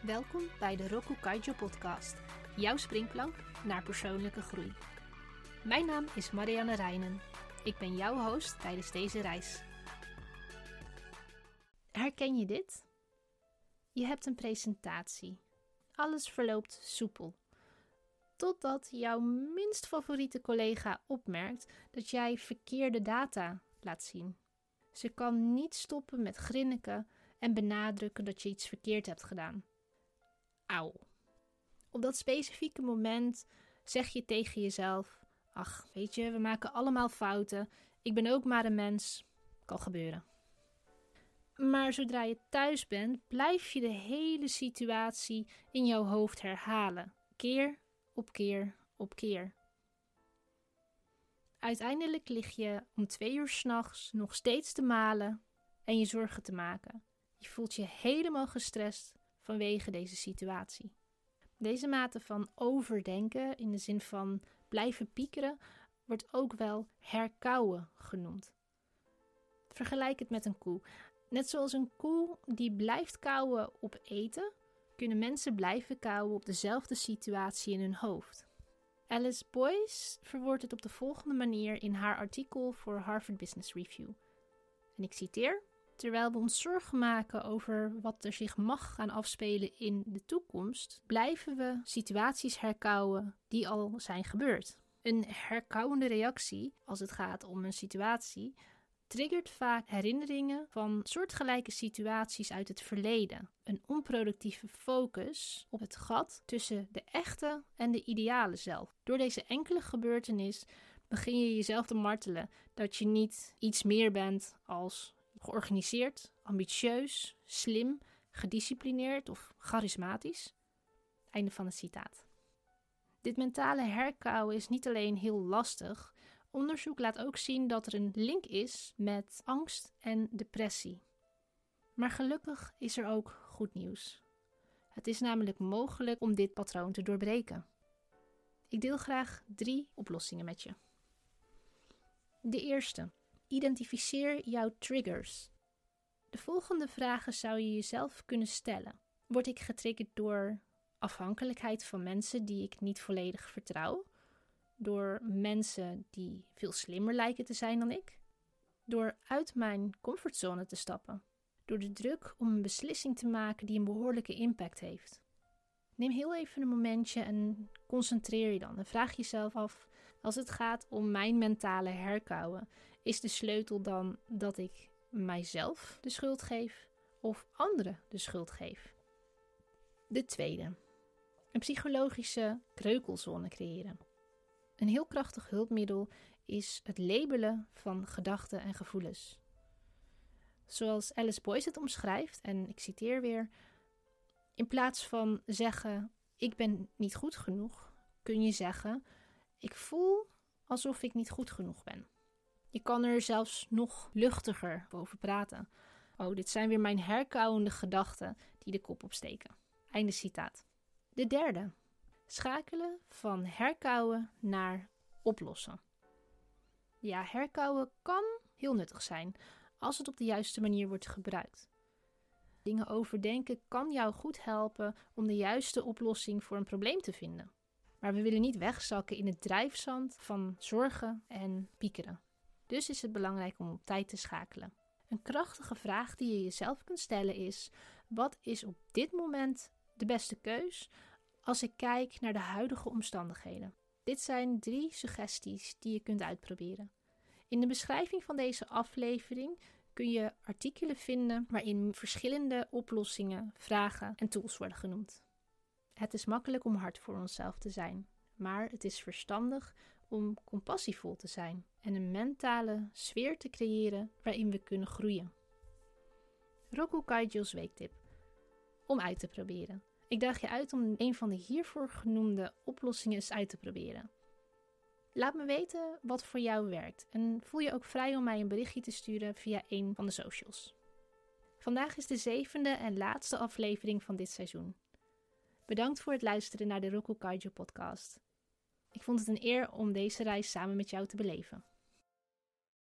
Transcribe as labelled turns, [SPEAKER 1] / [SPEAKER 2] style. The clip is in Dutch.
[SPEAKER 1] Welkom bij de Roku Kaijo podcast, jouw springplank naar persoonlijke groei. Mijn naam is Marianne Reinen. Ik ben jouw host tijdens deze reis. Herken je dit? Je hebt een presentatie. Alles verloopt soepel. Totdat jouw minst favoriete collega opmerkt dat jij verkeerde data laat zien. Ze kan niet stoppen met grinniken en benadrukken dat je iets verkeerd hebt gedaan. Op dat specifieke moment zeg je tegen jezelf: Ach, weet je, we maken allemaal fouten. Ik ben ook maar een mens. Kan gebeuren. Maar zodra je thuis bent, blijf je de hele situatie in jouw hoofd herhalen. Keer op keer op keer. Uiteindelijk lig je om twee uur s'nachts nog steeds te malen en je zorgen te maken. Je voelt je helemaal gestrest vanwege deze situatie. Deze mate van overdenken, in de zin van blijven piekeren, wordt ook wel herkauwen genoemd. Vergelijk het met een koe. Net zoals een koe die blijft kauwen op eten, kunnen mensen blijven kauwen op dezelfde situatie in hun hoofd. Alice Boyce verwoordt het op de volgende manier in haar artikel voor Harvard Business Review. En ik citeer: Terwijl we ons zorgen maken over wat er zich mag gaan afspelen in de toekomst, blijven we situaties herkauwen die al zijn gebeurd. Een herkauwende reactie, als het gaat om een situatie, triggert vaak herinneringen van soortgelijke situaties uit het verleden. Een onproductieve focus op het gat tussen de echte en de ideale zelf. Door deze enkele gebeurtenis begin je jezelf te martelen dat je niet iets meer bent als georganiseerd, ambitieus, slim, gedisciplineerd of charismatisch. Einde van het citaat. Dit mentale herkauwen is niet alleen heel lastig, onderzoek laat ook zien dat er een link is met angst en depressie. Maar gelukkig is er ook goed nieuws. Het is namelijk mogelijk om dit patroon te doorbreken. Ik deel graag drie oplossingen met je. De eerste. Identificeer jouw triggers. De volgende vragen zou je jezelf kunnen stellen. Word ik getriggerd door afhankelijkheid van mensen die ik niet volledig vertrouw? Door mensen die veel slimmer lijken te zijn dan ik? Door uit mijn comfortzone te stappen? Door de druk om een beslissing te maken die een behoorlijke impact heeft? Neem heel even een momentje en concentreer je dan. En vraag jezelf af: als het gaat om mijn mentale herkauwen, is de sleutel dan dat ik mijzelf de schuld geef of anderen de schuld geef? De tweede. Een psychologische kreukelzone creëren. Een heel krachtig hulpmiddel is het labelen van gedachten en gevoelens. Zoals Alice Boyce het omschrijft, en ik citeer weer: In plaats van zeggen: Ik ben niet goed genoeg, kun je zeggen: Ik voel alsof ik niet goed genoeg ben. Je kan er zelfs nog luchtiger over praten. Oh, dit zijn weer mijn herkauwende gedachten die de kop opsteken. Einde citaat. De derde. Schakelen van herkauwen naar oplossen. Ja, herkauwen kan heel nuttig zijn als het op de juiste manier wordt gebruikt. Dingen overdenken kan jou goed helpen om de juiste oplossing voor een probleem te vinden. Maar we willen niet wegzakken in het drijfzand van zorgen en piekeren. Dus is het belangrijk om op tijd te schakelen. Een krachtige vraag die je jezelf kunt stellen is: wat is op dit moment de beste keus als ik kijk naar de huidige omstandigheden? Dit zijn drie suggesties die je kunt uitproberen. In de beschrijving van deze aflevering kun je artikelen vinden waarin verschillende oplossingen, vragen en tools worden genoemd. Het is makkelijk om hard voor onszelf te zijn, maar het is verstandig om compassievol te zijn en een mentale sfeer te creëren waarin we kunnen groeien. Roku Kaijo's weektip. Om uit te proberen. Ik daag je uit om een van de hiervoor genoemde oplossingen eens uit te proberen. Laat me weten wat voor jou werkt en voel je ook vrij om mij een berichtje te sturen via een van de socials. Vandaag is de zevende en laatste aflevering van dit seizoen. Bedankt voor het luisteren naar de Roku Kaijo podcast. Ik vond het een eer om deze reis samen met jou te beleven.